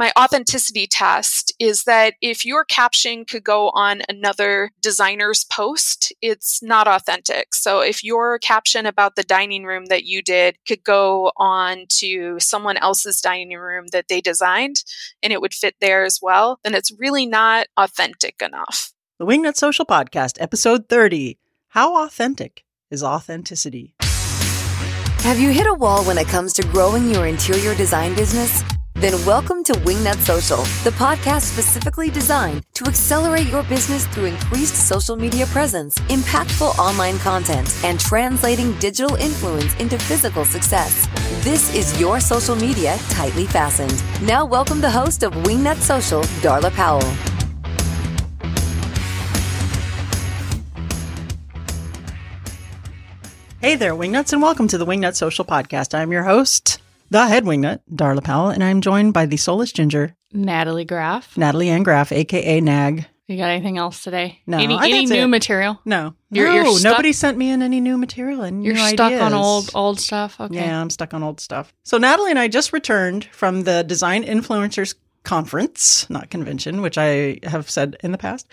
my authenticity test is that if your caption could go on another designer's post, it's not authentic. So if your caption about the dining room that you did could go on to someone else's dining room that they designed and it would fit there as well, then it's really not authentic enough. The Wingnut Social Podcast, episode 30 How Authentic is Authenticity? Have you hit a wall when it comes to growing your interior design business? Then welcome to Wingnut Social, the podcast specifically designed to accelerate your business through increased social media presence, impactful online content, and translating digital influence into physical success. This is your social media tightly fastened. Now welcome the host of Wingnut Social, Darla Powell. Hey there, Wingnuts, and welcome to the Wingnut Social Podcast. I'm your host, the head wingnut, Darla Powell, and I'm joined by the soulless ginger, Natalie Graff. Natalie Ann Graff, aka Nag. You got anything else today? No, Any, any new it. material? No, You're- no, you're nobody sent me in any new material and You're stuck on old old stuff. Okay. Yeah, I'm stuck on old stuff. So Natalie and I just returned from the Design Influencers Conference, not convention, which I have said in the past.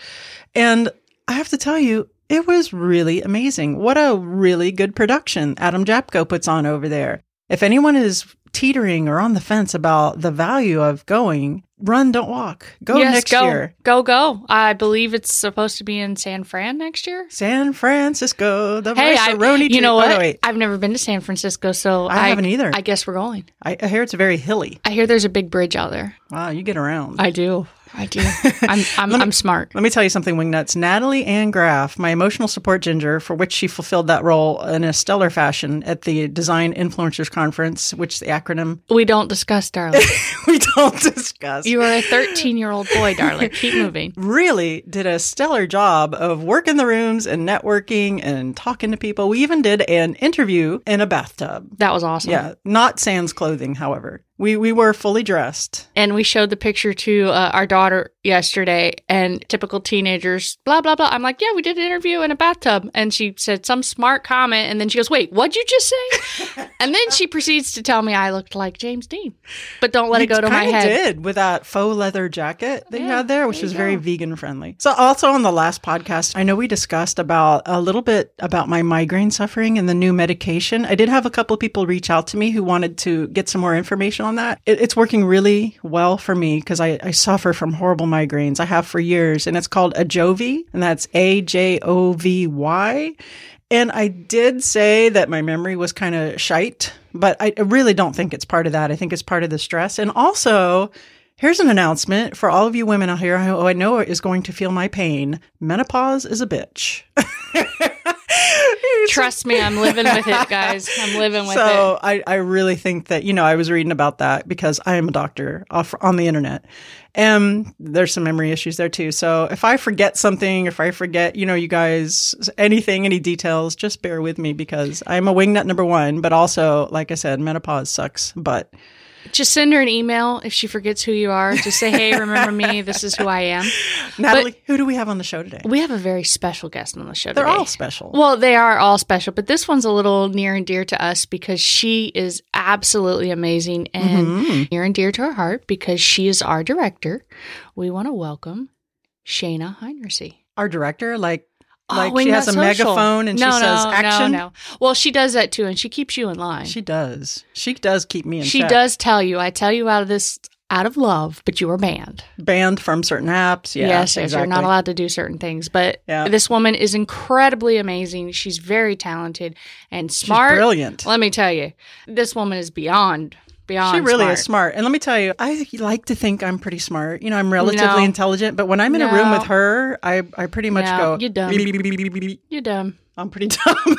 And I have to tell you, it was really amazing. What a really good production Adam Japko puts on over there. If anyone is teetering or on the fence about the value of going, run, don't walk. Go yes, next go, year. Go, go. I believe it's supposed to be in San Fran next year. San Francisco, the Hey, I, you tree- know oh, the what? way, I've never been to San Francisco, so I haven't either. I guess we're going. I, I hear it's very hilly. I hear there's a big bridge out there. Wow, you get around. I do. I do. I'm I'm, me- I'm smart. Let me tell you something, Wingnuts. Natalie Ann Graff, my emotional support ginger, for which she fulfilled that role in a stellar fashion at the Design Influencers Conference, which is the acronym We don't discuss, darling. we don't discuss. you are a 13 year old boy, darling. Keep moving. really did a stellar job of working the rooms and networking and talking to people. We even did an interview in a bathtub. That was awesome. Yeah, not sans clothing, however. We we were fully dressed. and we showed the picture to uh, our daughter yesterday and typical teenagers blah blah blah i'm like yeah we did an interview in a bathtub and she said some smart comment and then she goes wait what'd you just say and then she proceeds to tell me i looked like james dean but don't let it go to my head did with that faux leather jacket that you had there, which was very vegan friendly. So, also on the last podcast, I know we discussed about a little bit about my migraine suffering and the new medication. I did have a couple of people reach out to me who wanted to get some more information on that. It, it's working really well for me because I, I suffer from horrible migraines. I have for years, and it's called Ajovy, and that's A J O V Y. And I did say that my memory was kind of shite, but I I really don't think it's part of that. I think it's part of the stress. And also, here's an announcement for all of you women out here who I know is going to feel my pain. Menopause is a bitch. trust me i'm living with it guys i'm living with so it So I, I really think that you know I was reading about that because I am a doctor off on the internet, and there's some memory issues there too. So if I forget something, if I forget, you know, you guys anything, any details, just bear with me because I'm a wingnut number one. But also, like I said, menopause sucks. But just send her an email if she forgets who you are just say hey remember me this is who i am Natalie, who do we have on the show today? we have a very special guest on the show today. They're today all special. Well, they are all special, but this one's a little near and dear to us because she is absolutely amazing and Mhm. near and dear to our heart because she is our director. We want to welcome Shayna Heinrichsey. Our director, like, Oh, like she has a Social. megaphone and no, she says no, action. No, no. Well, she does that too, and she keeps you in line. She does. She does keep me in line. She check. does tell you, I tell you out of this out of love, but you are banned. banned from certain apps. Yeah, yes, yes, exactly. you're not allowed to do certain things. But Yeah. this woman is incredibly amazing. She's very talented and smart. She's brilliant. Let me tell you, this woman is beyond beyond. She really smart. is smart. And let me tell you, I like to think I'm pretty smart. You know, I'm relatively No. intelligent, but when I'm in a room with her, I, I pretty much No, go, you're dumb. You're dumb. I'm pretty dumb.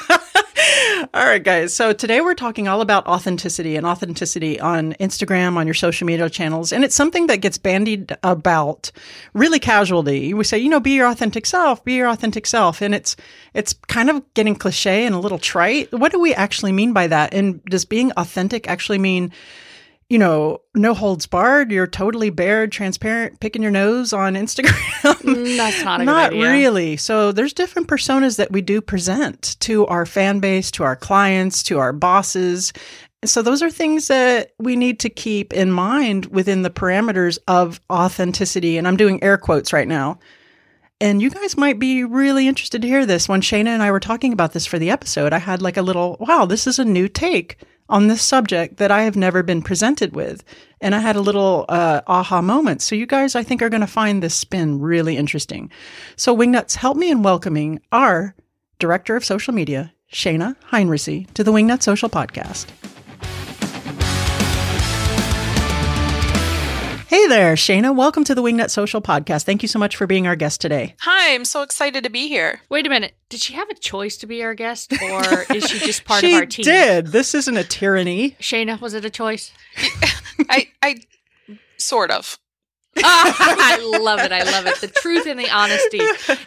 All right, guys. So today we're talking all about authenticity and authenticity on Instagram, on your social media channels. And it's something that gets bandied about really casually. We say, you know, be your authentic self, be your authentic self. And it's, it's kind of getting cliche and a little trite. What do we actually mean by that? And does being authentic actually mean, you know, no holds barred. You're totally bare, transparent, picking your nose on Instagram. Mm, that's not a good not really. So there's different personas that we do present to our fan base, to our clients, to our bosses. So, those are things that we need to keep in mind within the parameters of authenticity. And I'm doing air quotes right now. And you guys might be really interested to hear this. When Shana and I were talking about this for the episode, I had like a little, wow, this is a new take on this subject that I have never been presented with. And I had a little uh, aha moment. So, you guys, I think, are going to find this spin really interesting. So, Wingnuts, help me in welcoming our Director of Social Media, Shana Heinrichsey, to the Wingnut Social Podcast. Hey there, Shana. Welcome to the Wingnut Social Podcast. Thank you so much for being our guest today. Hi, I'm so excited to be here. Wait a minute. Did she have a choice to be our guest, or is she just part she of our team? She did. This isn't a tyranny. Shayna, was it a choice? I, I, sort of. I love it. I love it. The truth and the honesty.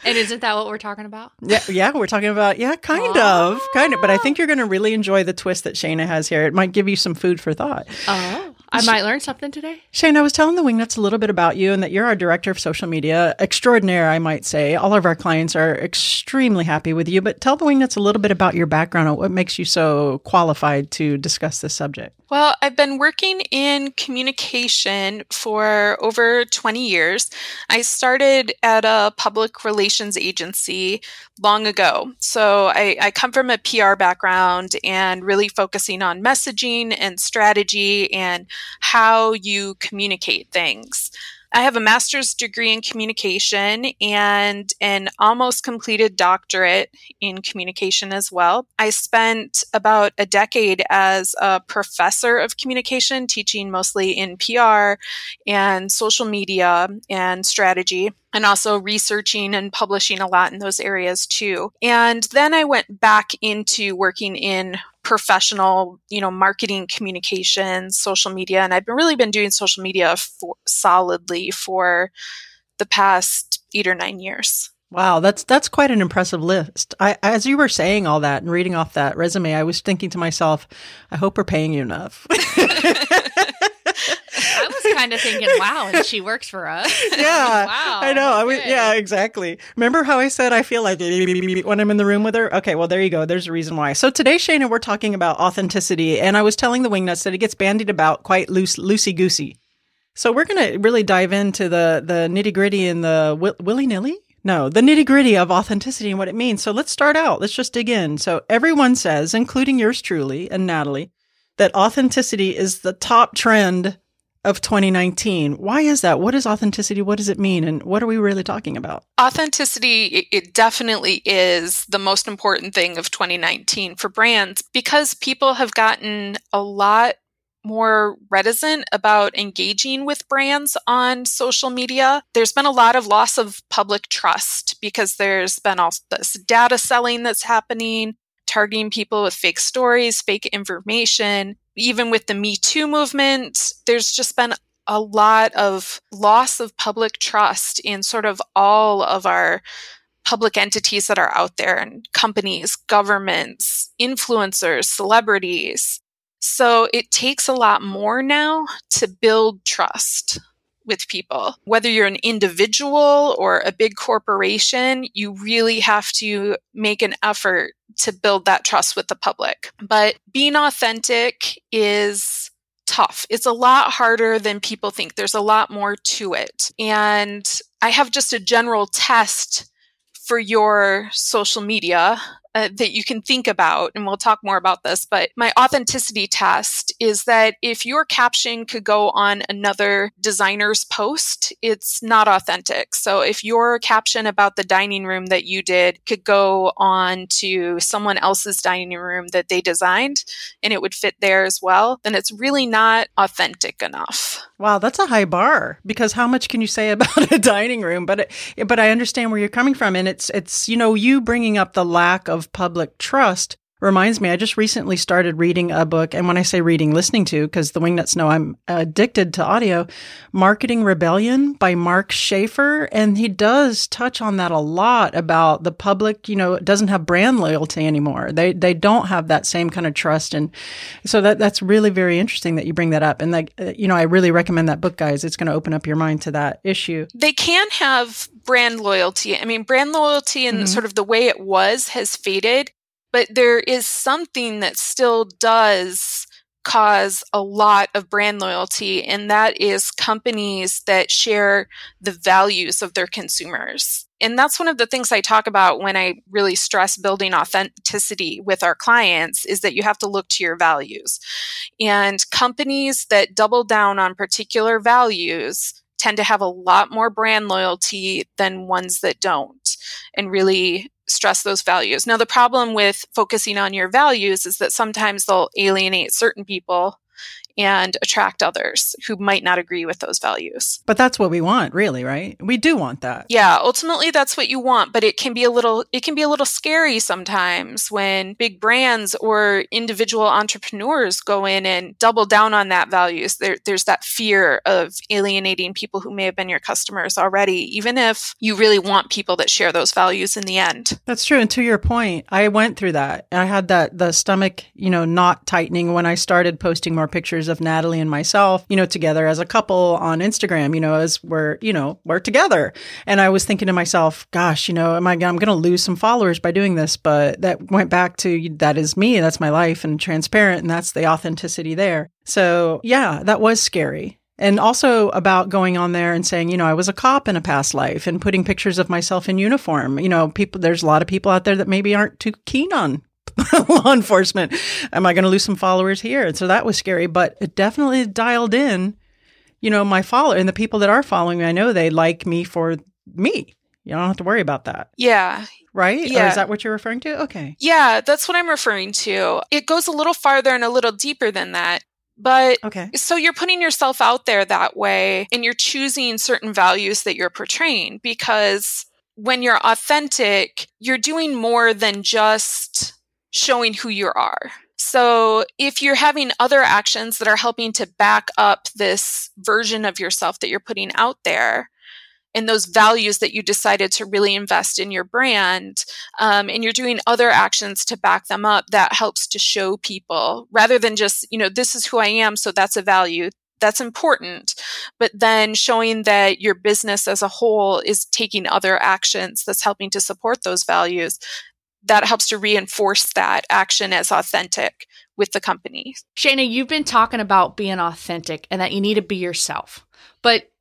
And isn't that what we're talking about? Yeah, yeah, we're talking about yeah, kind of, kind of. But I ah. think you're going to really enjoy the twist that Shana has here. It might give you some food for thought. Oh, I might learn something today. Shane, I was telling the Wingnuts a little bit about you and that you're our director of social media extraordinaire, I might say. All of our clients are extremely happy with you, but tell the Wingnuts a little bit about your background and what makes you so qualified to discuss this subject. Well, I've been working in communication for over 20 years. I started at a public relations agency long ago. So I, I, come from a PR background and really focusing on messaging and strategy and how you communicate things. I have a master's degree in communication and an almost completed doctorate in communication as well. I spent about a decade as a professor of communication, teaching mostly in PR and social media and strategy and also researching and publishing a lot in those areas too. And then I went back into working in professional, you know, marketing communications, social media, and I've been really been doing social media for, solidly for the past 8 or 9 years. Wow, that's that's quite an impressive list. I, as you were saying all that and reading off that resume, I was thinking to myself, I hope we're paying you enough. Kind of thinking, wow, and she works for us. Yeah. wow. I know. I was, yeah, exactly. Remember how I said I feel like when I'm in the room with her? Okay, well, there you go. There's a reason why. So today, Shana, we're talking about authenticity. And I was telling the Wingnuts that it gets bandied about quite loose, loosey goosey. So we're going to really dive into the, the nitty gritty and the wi- willy nilly. No, the nitty gritty of authenticity and what it means. So let's start out. Let's just dig in. So everyone says, including yours truly and Natalie, that authenticity is the top trend of 2019. Why is that? What is authenticity? What does it mean? And what are we really talking about? Authenticity, it, it definitely is the most important thing of 2019 for brands because people have gotten a lot more reticent about engaging with brands on social media. There's been a lot of loss of public trust because there's been all this data selling that's happening, targeting people with fake stories, fake information. Even with the Me Too movement, there's just been a lot of loss of public trust in sort of all of our public entities that are out there and companies, governments, influencers, celebrities. So it takes a lot more now to build trust with people. Whether you're an individual or a big corporation, you really have to make an effort to build that trust with the public. But being authentic is tough. It's a lot harder than people think. There's a lot more to it. And I have just a general test for your social media uh, that you can think about, and we'll talk more about this, but my authenticity test is that if your caption could go on another designer's post, it's not authentic. So if your caption about the dining room that you did could go on to someone else's dining room that they designed and it would fit there as well, then it's really not authentic enough. Wow, that's a high bar because how much can you say about a dining room? But it, but I understand where you're coming from, and it's it's you know you bringing up the lack of public trust reminds me, I just recently started reading a book. And when I say reading, listening to, because the Wingnuts know I'm addicted to audio, Marketing Rebellion by Mark Schaefer. And he does touch on that a lot about the public, you know, doesn't have brand loyalty anymore. They, they don't have that same kind of trust. And so that, that's really very interesting that you bring that up. And like, you know, I really recommend that book, guys. It's going to open up your mind to that issue. They can have brand loyalty. I mean, brand loyalty and mm-hmm. sort of the way it was has faded but there is something that still does cause a lot of brand loyalty, and that is companies that share the values of their consumers. And that's one of the things I talk about when I really stress building authenticity with our clients is that you have to look to your values. And companies that double down on particular values tend to have a lot more brand loyalty than ones that don't and really stress those values. Now, the problem with focusing on your values is that sometimes they'll alienate certain people and attract others who might not agree with those values. But that's what we want, really, right? We do want that. Yeah, ultimately that's what you want, but it can be a little it can be a little scary sometimes when big brands or individual entrepreneurs go in and double down on that values. There, there's that fear of alienating people who may have been your customers already, even if you really want people that share those values in the end. That's true. And to your point, I went through that. I had that the stomach, you know, not tightening when I started posting more pictures pictures of Natalie and myself, you know, together as a couple on Instagram, you know, as we're, you know, we're together. And I was thinking to myself, gosh, you know, am I, I'm going to lose some followers by doing this. But that went back to that is me, that's my life and transparent. And that's the authenticity there. So yeah, that was scary and also about going on there and saying, you know, I was a cop in a past life and putting pictures of myself in uniform. You know, people, there's a lot of people out there that maybe aren't too keen on law enforcement. Am I going to lose some followers here? And so that was scary, but it definitely dialed in, you know, my follower and the people that are following me. I know they like me for me. You don't have to worry about that. Yeah. Right? Yeah. Or is that what you're referring to? Okay. Yeah, that's what I'm referring to. It goes a little farther and a little deeper than that. But okay. so you're putting yourself out there that way and you're choosing certain values that you're portraying because when you're authentic, you're doing more than just showing who you are. So if you're having other actions that are helping to back up this version of yourself that you're putting out there, and those values that you decided to really invest in your brand, um, and you're doing other actions to back them up, that helps to show people rather than just, you know, this is who I am, so that's a value. That's important. But then showing that your business as a whole is taking other actions that's helping to support those values that helps to reinforce that action as authentic with the company. Shana, you've been talking about being authentic and that you need to be yourself. But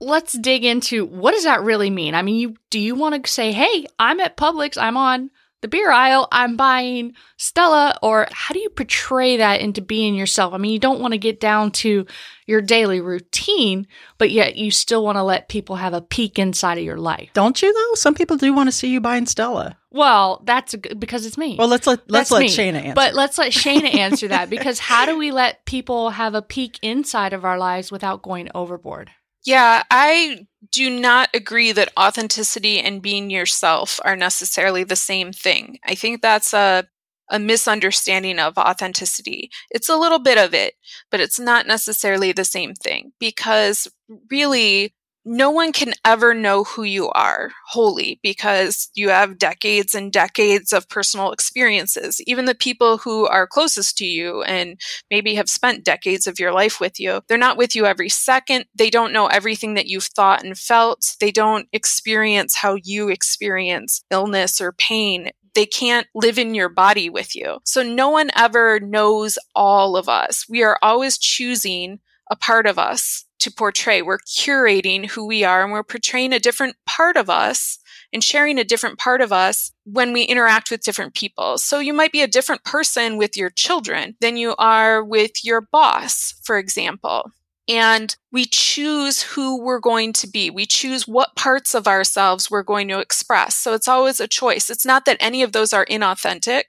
let's dig into what does that really mean? I mean, you do you want to say, "Hey, I'm at Publix, I'm on the beer aisle, I'm buying Stella," or how do you portray that into being yourself? I mean, you don't want to get down to your daily routine, but yet you still want to let people have a peek inside of your life. Don't you though? Some people do want to see you buying Stella. Well, that's a, because it's me. Well, let's let let's That's let me. Shana answer. But let's let Shana answer that because how do we let people have a peek inside of our lives without going overboard? Yeah, I do not agree that authenticity and being yourself are necessarily the same thing. I think that's a a misunderstanding of authenticity. It's a little bit of it, but it's not necessarily the same thing because really no one can ever know who you are wholly because you have decades and decades of personal experiences. Even the people who are closest to you and maybe have spent decades of your life with you, they're not with you every second. They don't know everything that you've thought and felt. They don't experience how you experience illness or pain they can't live in your body with you. So no one ever knows all of us. We are always choosing a part of us to portray. We're curating who we are and we're portraying a different part of us and sharing a different part of us when we interact with different people. So you might be a different person with your children than you are with your boss, for example. And we choose who we're going to be. We choose what parts of ourselves we're going to express. So it's always a choice. It's not that any of those are inauthentic.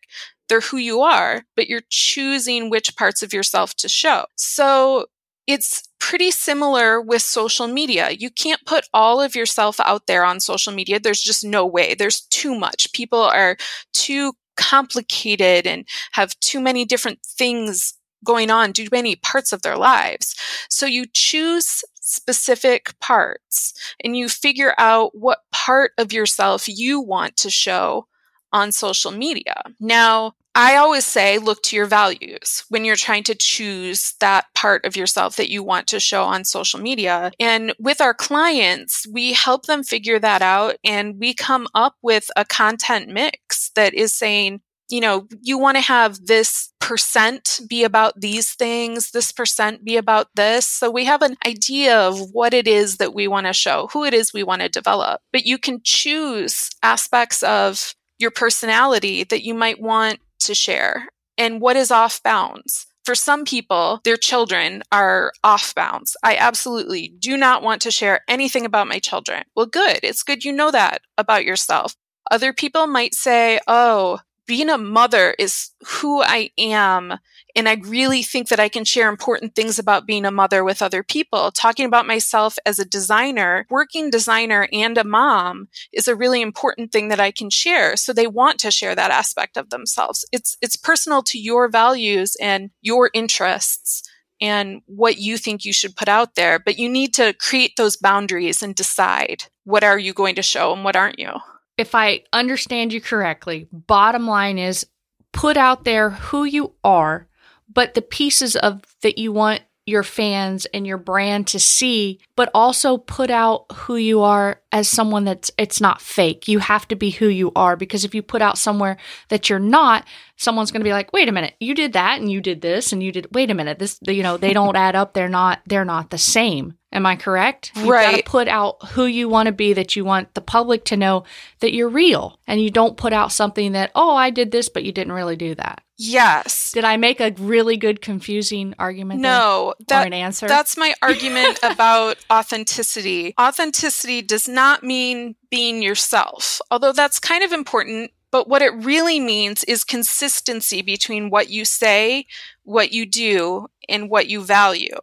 They're who you are, but you're choosing which parts of yourself to show. So it's pretty similar with social media. You can't put all of yourself out there on social media. There's just no way. There's too much. People are too complicated and have too many different things going on, too many parts of their lives. So you choose specific parts and you figure out what part of yourself you want to show on social media. Now, I always say look to your values when you're trying to choose that part of yourself that you want to show on social media. And with our clients, we help them figure that out and we come up with a content mix that is saying, you know, you want to have this percent be about these things, this percent be about this. So we have an idea of what it is that we want to show, who it is we want to develop. But you can choose aspects of your personality that you might want to share and what is off bounds. For some people, their children are off bounds. I absolutely do not want to share anything about my children. Well, good. It's good you know that about yourself. Other people might say, oh, being a mother is who I am. And I really think that I can share important things about being a mother with other people. Talking about myself as a designer, working designer and a mom is a really important thing that I can share. So they want to share that aspect of themselves. It's, it's personal to your values and your interests and what you think you should put out there. But you need to create those boundaries and decide what are you going to show and what aren't you if I understand you correctly, bottom line is put out there who you are, but the pieces of that you want your fans and your brand to see, but also put out who you are as someone that's it's not fake. You have to be who you are because if you put out somewhere that you're not, someone's going to be like, "Wait a minute, you did that and you did this and you did wait a minute, this you know, they don't add up. They're not they're not the same." Am I correct? You've right. got to put out who you want to be that you want the public to know that you're real and you don't put out something that, "Oh, I did this, but you didn't really do that." Yes. Did I make a really good confusing argument? No, that, or an answer. That's my argument about authenticity. Authenticity does not mean being yourself, although that's kind of important. But what it really means is consistency between what you say, what you do, and what you value.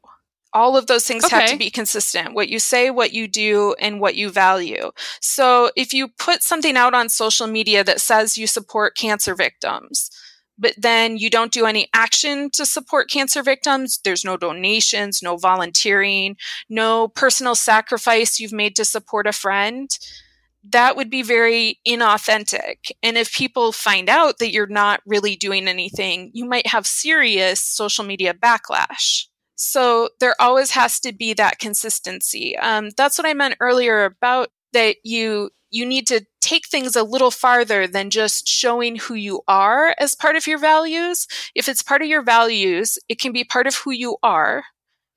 All of those things okay. have to be consistent. What you say, what you do, and what you value. So if you put something out on social media that says you support cancer victims, but then you don't do any action to support cancer victims. There's no donations, no volunteering, no personal sacrifice you've made to support a friend. That would be very inauthentic. And if people find out that you're not really doing anything, you might have serious social media backlash. So there always has to be that consistency. Um, that's what I meant earlier about that you you need to take things a little farther than just showing who you are as part of your values. If it's part of your values, it can be part of who you are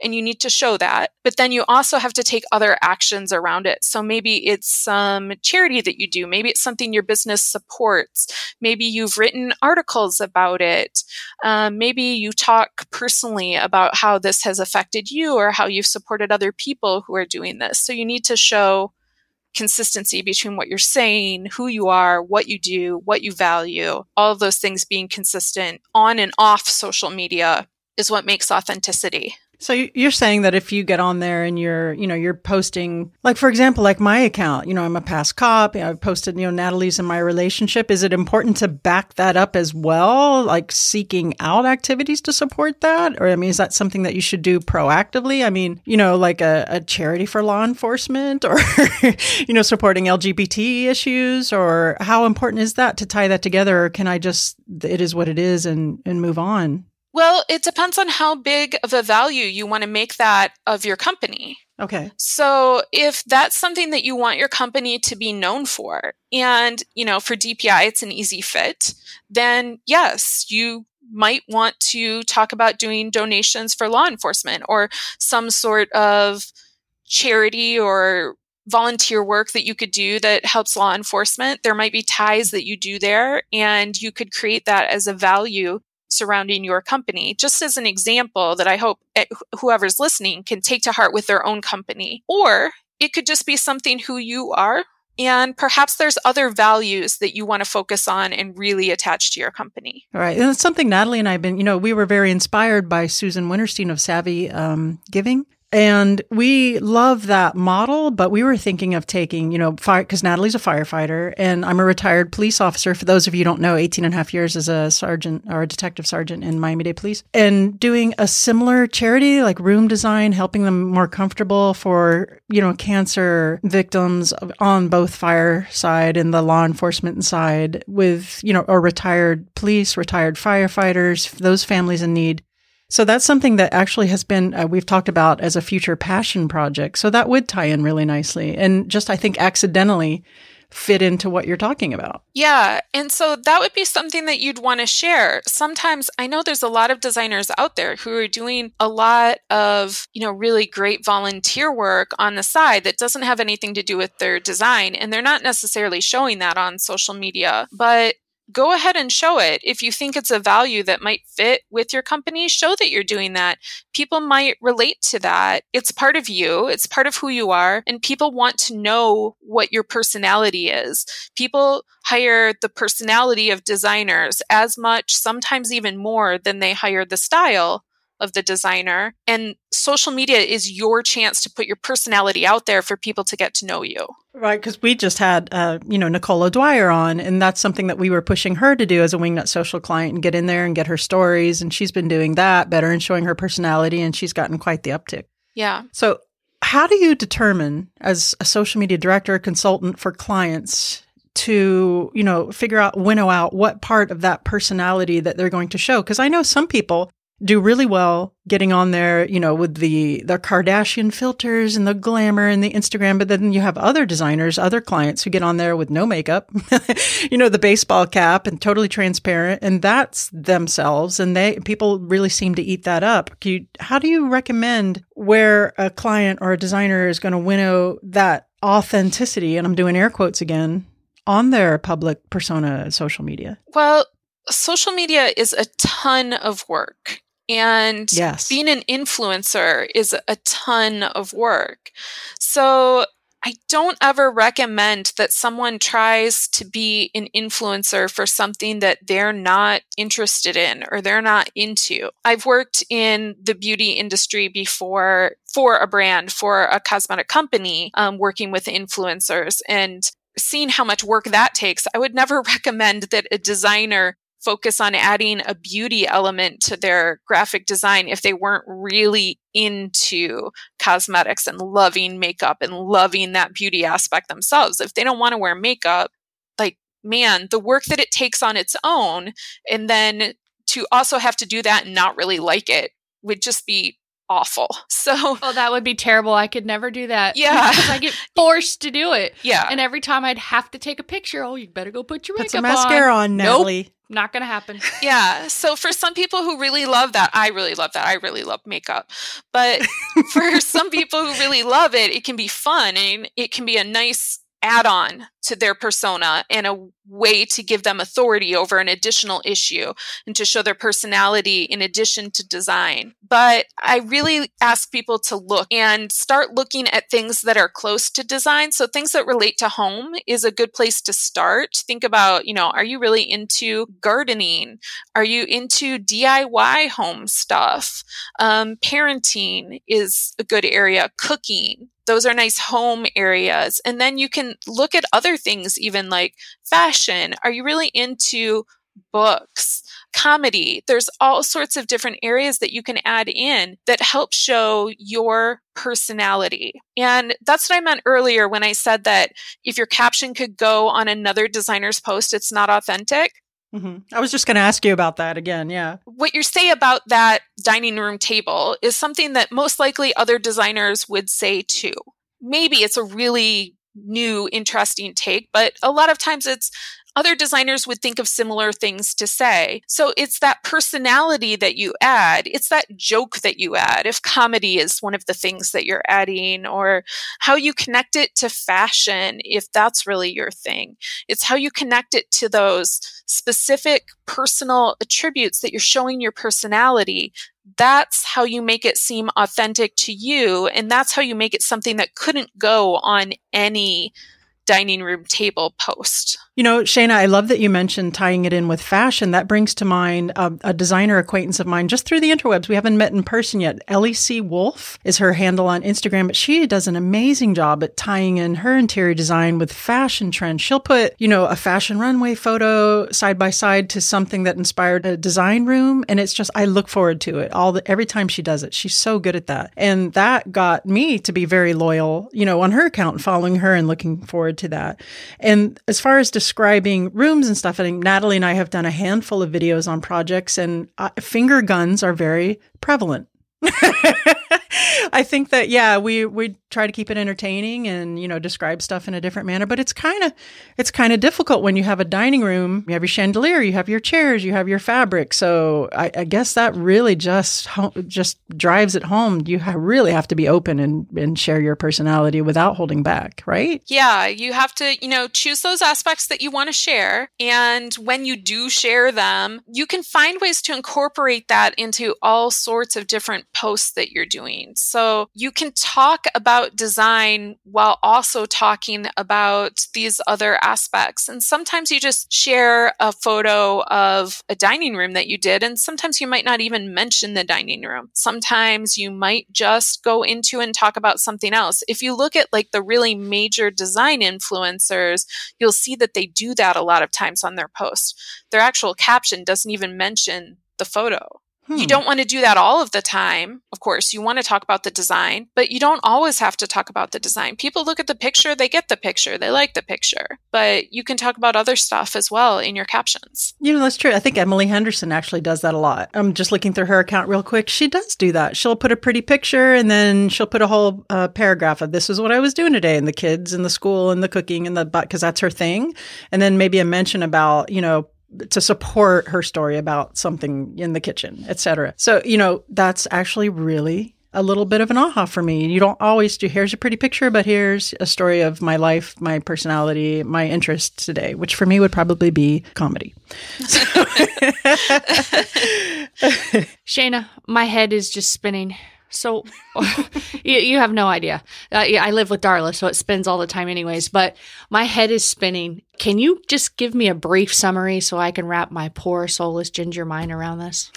and you need to show that. But then you also have to take other actions around it. So maybe it's some charity that you do. Maybe it's something your business supports. Maybe you've written articles about it. Um, maybe you talk personally about how this has affected you or how you've supported other people who are doing this. So you need to show consistency between what you're saying, who you are, what you do, what you value, all of those things being consistent on and off social media is what makes authenticity. So you're saying that if you get on there and you're, you know, you're posting, like for example, like my account, you know, I'm a past cop. You know, I've posted, you know, Natalie's in my relationship. Is it important to back that up as well, like seeking out activities to support that, or I mean, is that something that you should do proactively? I mean, you know, like a, a charity for law enforcement, or you know, supporting LGBT issues, or how important is that to tie that together? Or can I just, it is what it is, and and move on? Well, it depends on how big of a value you want to make that of your company. Okay. So if that's something that you want your company to be known for, and, you know, for DPI, it's an easy fit, then yes, you might want to talk about doing donations for law enforcement or some sort of charity or volunteer work that you could do that helps law enforcement. There might be ties that you do there, and you could create that as a value surrounding your company. Just as an example that I hope eh, whoever's listening can take to heart with their own company. Or it could just be something who you are. And perhaps there's other values that you want to focus on and really attach to your company. All right. And it's something Natalie and I have been, you know, we were very inspired by Susan Winterstein of Savvy um, Giving. And we love that model, but we were thinking of taking, you know, fire, because Natalie's a firefighter and I'm a retired police officer. For those of you don't know, 18 and a half years as a sergeant or a detective sergeant in Miami Dade Police and doing a similar charity like room design, helping them more comfortable for, you know, cancer victims on both fire side and the law enforcement side with, you know, or retired police, retired firefighters, those families in need so that's something that actually has been, uh, we've talked about as a future passion project. So that would tie in really nicely. And just, I think, accidentally fit into what you're talking about. Yeah. And so that would be something that you'd want to share. Sometimes I know there's a lot of designers out there who are doing a lot of, you know, really great volunteer work on the side that doesn't have anything to do with their design. And they're not necessarily showing that on social media. But go ahead and show it. If you think it's a value that might fit with your company, show that you're doing that. People might relate to that. It's part of you, it's part of who you are, and people want to know what your personality is. People hire the personality of designers as much, sometimes even more, than they hire the style of the designer. And social media is your chance to put your personality out there for people to get to know you. Right, because we just had, uh, you know, Nicole O'Dwyer on, and that's something that we were pushing her to do as a Wingnut social client and get in there and get her stories. And she's been doing that better and showing her personality, and she's gotten quite the uptick. Yeah. So, how do you determine, as a social media director, consultant for clients, to you know figure out winnow out what part of that personality that they're going to show because i know some people do really well getting on there, you know, with the the Kardashian filters and the glamour and the Instagram, but then you have other designers, other clients who get on there with no makeup, you know, the baseball cap and totally transparent, and that's themselves, and they people really seem to eat that up. You, how do you recommend where a client or a designer is going to winnow that authenticity? And I'm doing air quotes again on their public persona social media. Well, social media is a ton of work and yes. being an influencer is a ton of work. So I don't ever recommend that someone tries to be an influencer for something that they're not interested in or they're not into. I've worked in the beauty industry before for a brand, for a cosmetic company, um, working with influencers and seeing how much work that takes. I would never recommend that a designer focus on adding a beauty element to their graphic design if they weren't really into cosmetics and loving makeup and loving that beauty aspect themselves. If they don't want to wear makeup, like, man, the work that it takes on its own, and then to also have to do that and not really like it would just be awful. So, oh, that would be terrible. I could never do that. Yeah, because I get forced to do it. Yeah, and every time I'd have to take a picture. Oh, you better go put your put makeup some mascara on, on Natalie. Nope. Not gonna happen. Yeah. So for some people who really love that, I really love that. I really love makeup. But for some people who really love it, it can be fun and it can be a nice add on to their persona and a way to give them authority over an additional issue and to show their personality in addition to design. But I really ask people to look and start looking at things that are close to design. So things that relate to home is a good place to start. Think about, you know, are you really into gardening? Are you into DIY home stuff? Um, parenting is a good area. Cooking, those are nice home areas. And then you can look at other things, even like fashion. Are you really into books? Comedy. There's all sorts of different areas that you can add in that help show your personality. And that's what I meant earlier when I said that if your caption could go on another designer's post, it's not authentic. Mm-hmm. I was just going to ask you about that again. Yeah. What you say about that dining room table is something that most likely other designers would say too. Maybe it's a really new, interesting take, but a lot of times it's other designers would think of similar things to say. So it's that personality that you add. It's that joke that you add. If comedy is one of the things that you're adding, or how you connect it to fashion, if that's really your thing. It's how you connect it to those specific personal attributes that you're showing your personality that's how you make it seem authentic to you. And that's how you make it something that couldn't go on any dining room table post. You know, Shana, I love that you mentioned tying it in with fashion. That brings to mind a, a designer acquaintance of mine just through the interwebs. We haven't met in person yet. Ellie C. Wolf is her handle on Instagram, but she does an amazing job at tying in her interior design with fashion trends. She'll put, you know, a fashion runway photo side by side to something that inspired a design room. And it's just, I look forward to it all the, every time she does it. She's so good at that. And that got me to be very loyal, you know, on her account, following her and looking forward to that. And as far as describing rooms and stuff, think Natalie and I have done a handful of videos on projects, and uh, finger guns are very prevalent. I think that yeah, we we try to keep it entertaining and you know describe stuff in a different manner, but it's kind of it's kind of difficult when you have a dining room. You have your chandelier, you have your chairs, you have your fabric. So I, I guess that really just just drives it home. You ha- really have to be open and and share your personality without holding back, right? Yeah, you have to you know choose those aspects that you want to share, and when you do share them, you can find ways to incorporate that into all sorts of different posts that you're doing. So you can talk about design while also talking about these other aspects. And sometimes you just share a photo of a dining room that you did, and sometimes you might not even mention the dining room. Sometimes you might just go into and talk about something else. If you look at like the really major design influencers, you'll see that they do that a lot of times on their posts. Their actual caption doesn't even mention the photo. Hmm. You don't want to do that all of the time. Of course, you want to talk about the design, but you don't always have to talk about the design. People look at the picture, they get the picture, they like the picture, but you can talk about other stuff as well in your captions. You know, that's true. I think Emily Henderson actually does that a lot. I'm just looking through her account real quick. She does do that. She'll put a pretty picture and then she'll put a whole uh, paragraph of this is what I was doing today and the kids and the school and the cooking and the, butt because that's her thing. And then maybe a mention about, you know, to support her story about something in the kitchen, etc. So, you know, that's actually really a little bit of an aha for me. You don't always do here's a pretty picture, but here's a story of my life, my personality, my interests today, which for me would probably be comedy. So. Shana, my head is just spinning. So you, you, have no idea. Uh, yeah, I live with Darla, so it spins all the time, anyways. But my head is spinning. Can you just give me a brief summary so I can wrap my poor soulless ginger mind around this?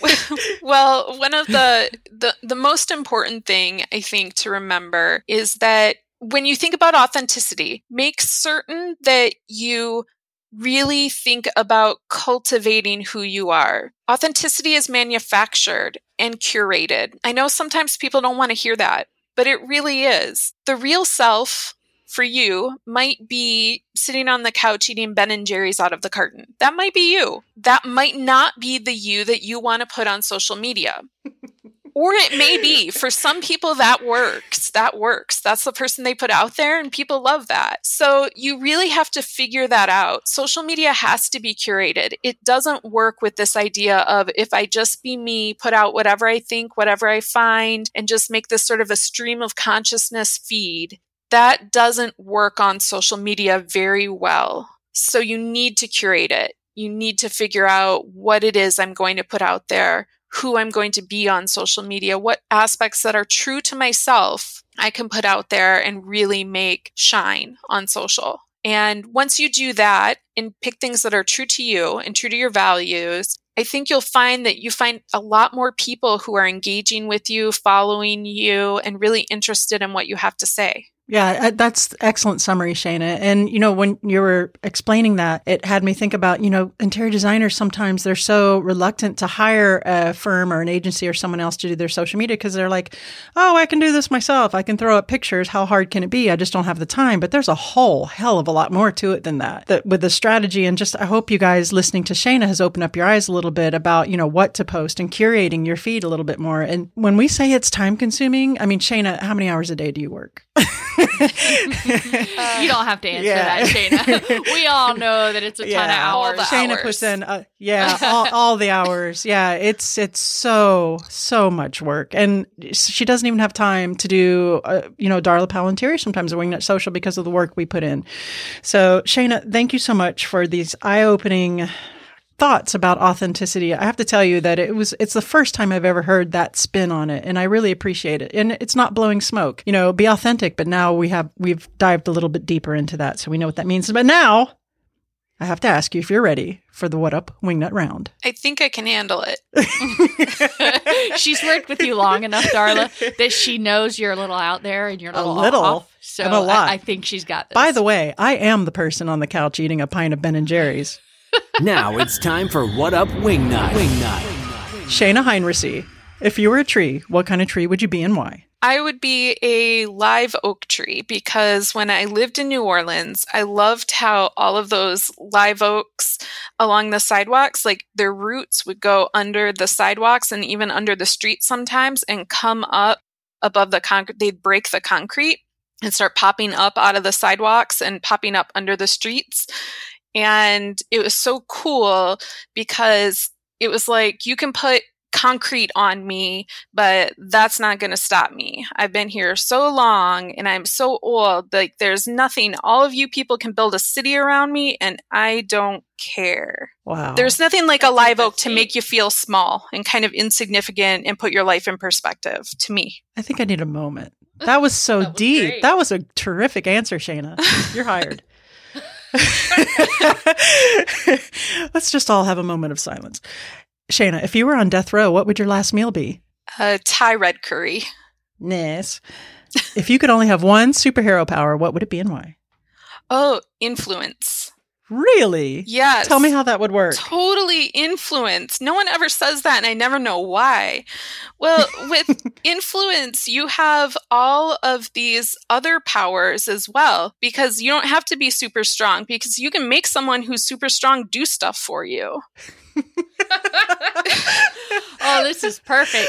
well, one of the, the the most important thing I think to remember is that when you think about authenticity, make certain that you really think about cultivating who you are. Authenticity is manufactured and curated. I know sometimes people don't want to hear that, but it really is. The real self for you might be sitting on the couch eating Ben and Jerry's out of the carton. That might be you. That might not be the you that you want to put on social media. or it may be for some people that works that works. That's the person they put out there and people love that. So you really have to figure that out. Social media has to be curated. It doesn't work with this idea of if i just be me put out whatever i think whatever i find and just make this sort of a stream of consciousness feed. That doesn't work on social media very well. So you need to curate it. You need to figure out what it is i'm going to put out there who I'm going to be on social media, what aspects that are true to myself I can put out there and really make shine on social. And once you do that and pick things that are true to you and true to your values, I think you'll find that you find a lot more people who are engaging with you, following you, and really interested in what you have to say. Yeah, uh, that's excellent summary, Shana. And you know, when you were explaining that, it had me think about, you know, interior designers sometimes they're so reluctant to hire a firm or an agency or someone else to do their social media because they're like, "Oh, I can do this myself. I can throw up pictures. How hard can it be? I just don't have the time." But there's a whole hell of a lot more to it than that. That with the strategy and just I hope you guys listening to Shana has opened up your eyes a little bit about, you know, what to post and curating your feed a little bit more. And when we say it's time consuming, I mean, Shana, how many hours a day do you work? you don't have to answer yeah. that, Shana. we all know that it's a yeah. ton of hours. Shana hours. puts in, uh, yeah, all, all, the hours. Yeah, it's it's so so much work, and she doesn't even have time to do, uh, you know, Darla Palantiri sometimes at Wingnut Social because of the work we put in. So, Shana, thank you so much for these eye opening thoughts about authenticity. I have to tell you that it was it's the first time I've ever heard that spin on it and I really appreciate it. And it's not blowing smoke. You know, be authentic, but now we have we've dived a little bit deeper into that so we know what that means. But now I have to ask you if you're ready for the what up wingnut round. I think I can handle it. She's worked with you long enough, Darla, that she knows you're a little out there and you're a little, a little off. So a lot. I, I think she's got this. By the way, I am the person on the couch eating a pint of Ben and Jerry's now it's time for What Up Wingnut. Wingnut. Shana Heinrichsey, if you were a tree, what kind of tree would you be and why? I would be a live oak tree because when I lived in New Orleans, I loved how all of those live oaks along the sidewalks, like their roots would go under the sidewalks and even under the street sometimes and come up above the concrete. They'd break the concrete and start popping up out of the sidewalks and popping up under the streets. And it was so cool because it was like you can put concrete on me, but that's not going to stop me. I've been here so long and I'm so old. Like there's nothing. All of you people can build a city around me and I don't care. Wow. There's nothing like a live oak to make you feel small and kind of insignificant and put your life in perspective to me. I think I need a moment. That was so That was deep. great. That was a terrific answer, Shayna. You're hired. Let's just all have a moment of silence. Shayna, if you were on death row, what would your last meal be? Uh, Thai red curry. Yes. if you could only have one superhero power, what would it be and why? Oh, influence. Really? Yes. Tell me how that would work. Totally influence. No one ever says that, and I never know why. Well, with influence, you have all of these other powers as well, because you don't have to be super strong, because you can make someone who's super strong do stuff for you. Oh, this is perfect.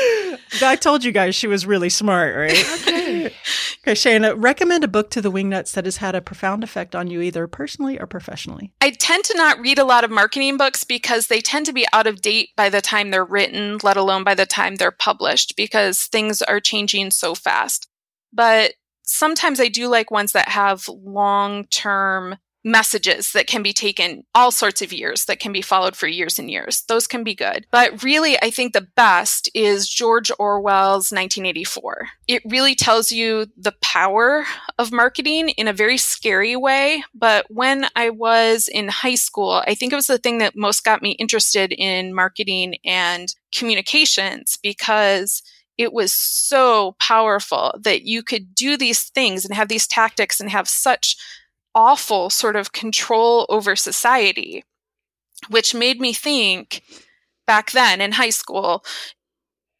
I told you guys she was really smart, right? Okay. okay, Shayna, recommend a book to the wingnuts that has had a profound effect on you, either personally or professionally. I tend to not read a lot of marketing books because they tend to be out of date by the time they're written, let alone by the time they're published, because things are changing so fast. But sometimes I do like ones that have long term messages that can be taken all sorts of years, that can be followed for years and years. Those can be good. But really, I think the best is George Orwell's 1984. It really tells you the power of marketing in a very scary way. But when I was in high school, I think it was the thing that most got me interested in marketing and communications because it was so powerful that you could do these things and have these tactics and have such awful sort of control over society, which made me think back then in high school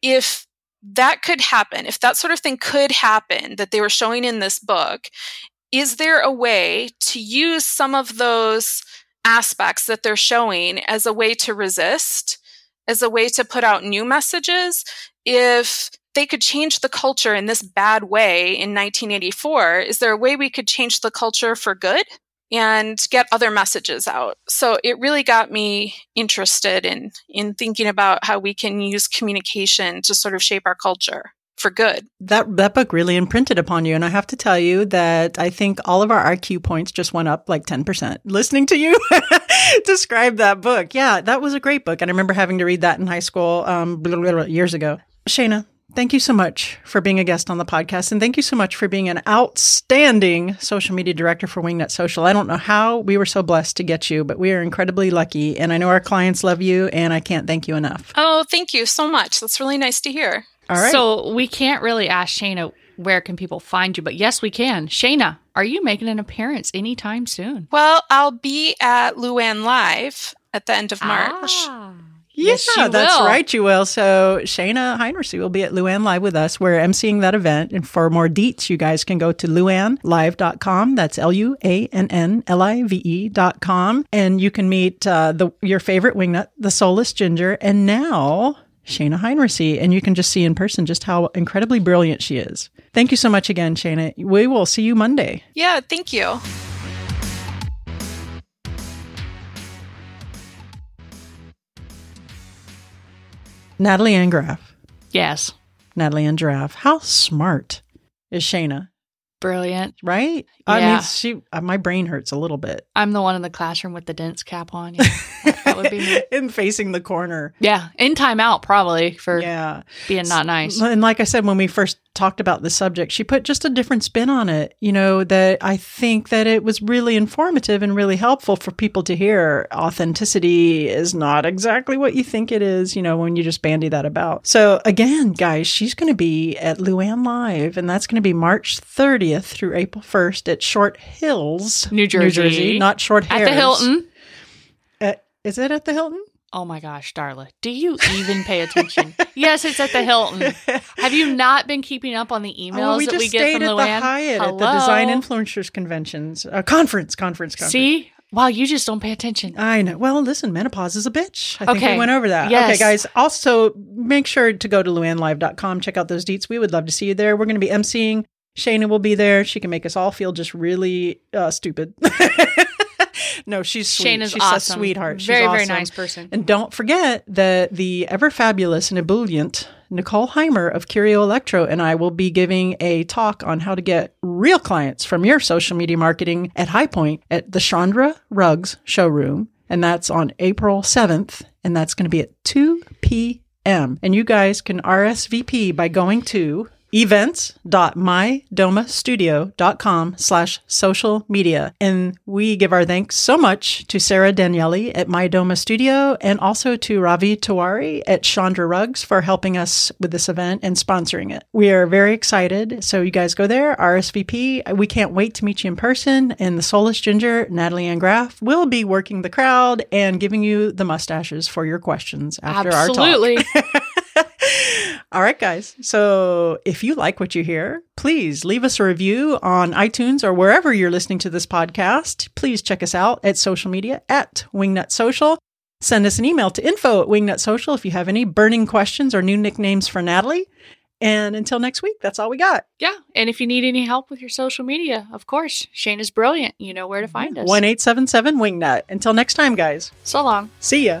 if that could happen, if that sort of thing could happen that they were showing in this book, is there a way to use some of those aspects that they're showing as a way to resist, as a way to put out new messages? If they could change the culture in this bad way in 1984, is there a way we could change the culture for good? and get other messages out. So it really got me interested in in thinking about how we can use communication to sort of shape our culture for good. That that book really imprinted upon you, and I have to tell you that I think all of our IQ points just went up like ten percent listening to you describe that book. Yeah, that was a great book, and I remember having to read that in high school um, years ago. Shayna, thank you so much for being a guest on the podcast, and thank you so much for being an outstanding social media director for Wingnut Social. I don't know how we were so blessed to get you, but we are incredibly lucky, and I know our clients love you, and I can't thank you enough. Oh, thank you so much. That's really nice to hear. All right. So we can't really ask Shayna where can people find you, but yes, we can. Shayna, are you making an appearance anytime soon? Well, I'll be at Luann Live at the end of March. Ah. Yeah, Yes, that's will. right, you will. So Shayna Heinrichs will be at Luann Live with us. We're emceeing that event. And for more deets, you guys can go to luannlive.com. That's dot com. And you can meet uh, the your favorite wingnut, the Soulless Ginger, and now Shayna Heinrichs. And you can just see in person just how incredibly brilliant she is. Thank you so much again, Shayna. We will see you Monday. Yeah, thank you. Natalie Ann Graff. Yes. Natalie Ann Giraffe. How smart is Shayna? Brilliant. right? I Yeah. mean, she. Uh, my brain hurts a little bit. I'm the one in the classroom with the dense cap on. Yeah, that, would be me. in facing the corner. Yeah, in timeout probably for Yeah, being not nice. and like I said when we first talked about the subject, she put just a different spin on it. You know that I think that it was really informative and really helpful for people to hear. Authenticity is not exactly what you think it is. You know when you just bandy that about. So again, guys, she's going to be at Luann Live, and that's going to be March 30th through April 1st at Short Hills, New Jersey. not Short Hills. At Hairs. the Hilton. Is it at the Hilton? Oh my gosh, Darla, do you even pay attention? yes, it's at the Hilton. Have you not been keeping up on the emails Oh, we that just we get stayed at the Hyatt at the Design Influencers Conventions uh, conference, conference, conference. See? Wow, you just don't pay attention. I know. Well, listen, menopause is a bitch. I think Okay. we went over that. Yes. Okay, guys. Also, make sure to go to luannlive.com. Check out those deets. We would love to see you there. We're going to be emceeing. Shayna will be there. She can make us all feel just really uh, stupid. no, she's sweet. Shayna's she's awesome. a sweetheart. She's very, very nice person. And don't forget that the ever fabulous and ebullient Nicole Heymer of Curio Electro and I will be giving a talk on how to get real clients from your social media marketing at High Point at the Chandra Rugs showroom. And that's on April 7th. And that's going to be at 2 p.m. And you guys can RSVP by going to events.mydomastudio.com slash social media. And we give our thanks so much to Sarah Daniele at My Doma Studio and also to Ravi Tawari at Chandra Rugs for helping us with this event and sponsoring it. We are very excited. So you guys go there, RSVP. We can't wait to meet you in person. And the Soulless Ginger, Natalie Ann Graff, will be working the crowd and giving you the mustaches for your questions after our talk. Absolutely. All right, guys. So if you like what you hear, please leave us a review on iTunes or wherever you're listening to this podcast. Please check us out at social media at Wingnut Social. Send us an email to info at Wingnut Social if you have any burning questions or new nicknames for Natalie. And until next week, that's all we got. yeah. And if you need any help with your social media, of course, Shane is brilliant. You know where to find us. 1 877 Wingnut. Until next time, guys. so long. See ya.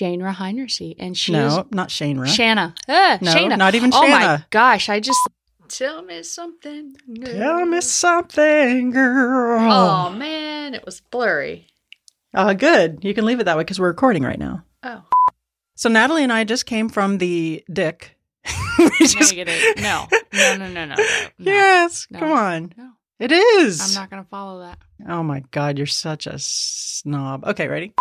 Shane Raheinersey. And she No, is not Shane Ra. Shanna. Ah, No, Shayna. not even Oh my gosh. I just. Tell me something. Tell me something, girl. Oh, man. It was blurry. Uh, good. You can leave it that way because we're recording right now. Oh, So Natalie and I just came from the dick. Just- negative. No. No, no, no, no. no. No. yes, No. come on. No. It is. I'm not going to follow that. Oh my god, you're such a snob. Okay, ready?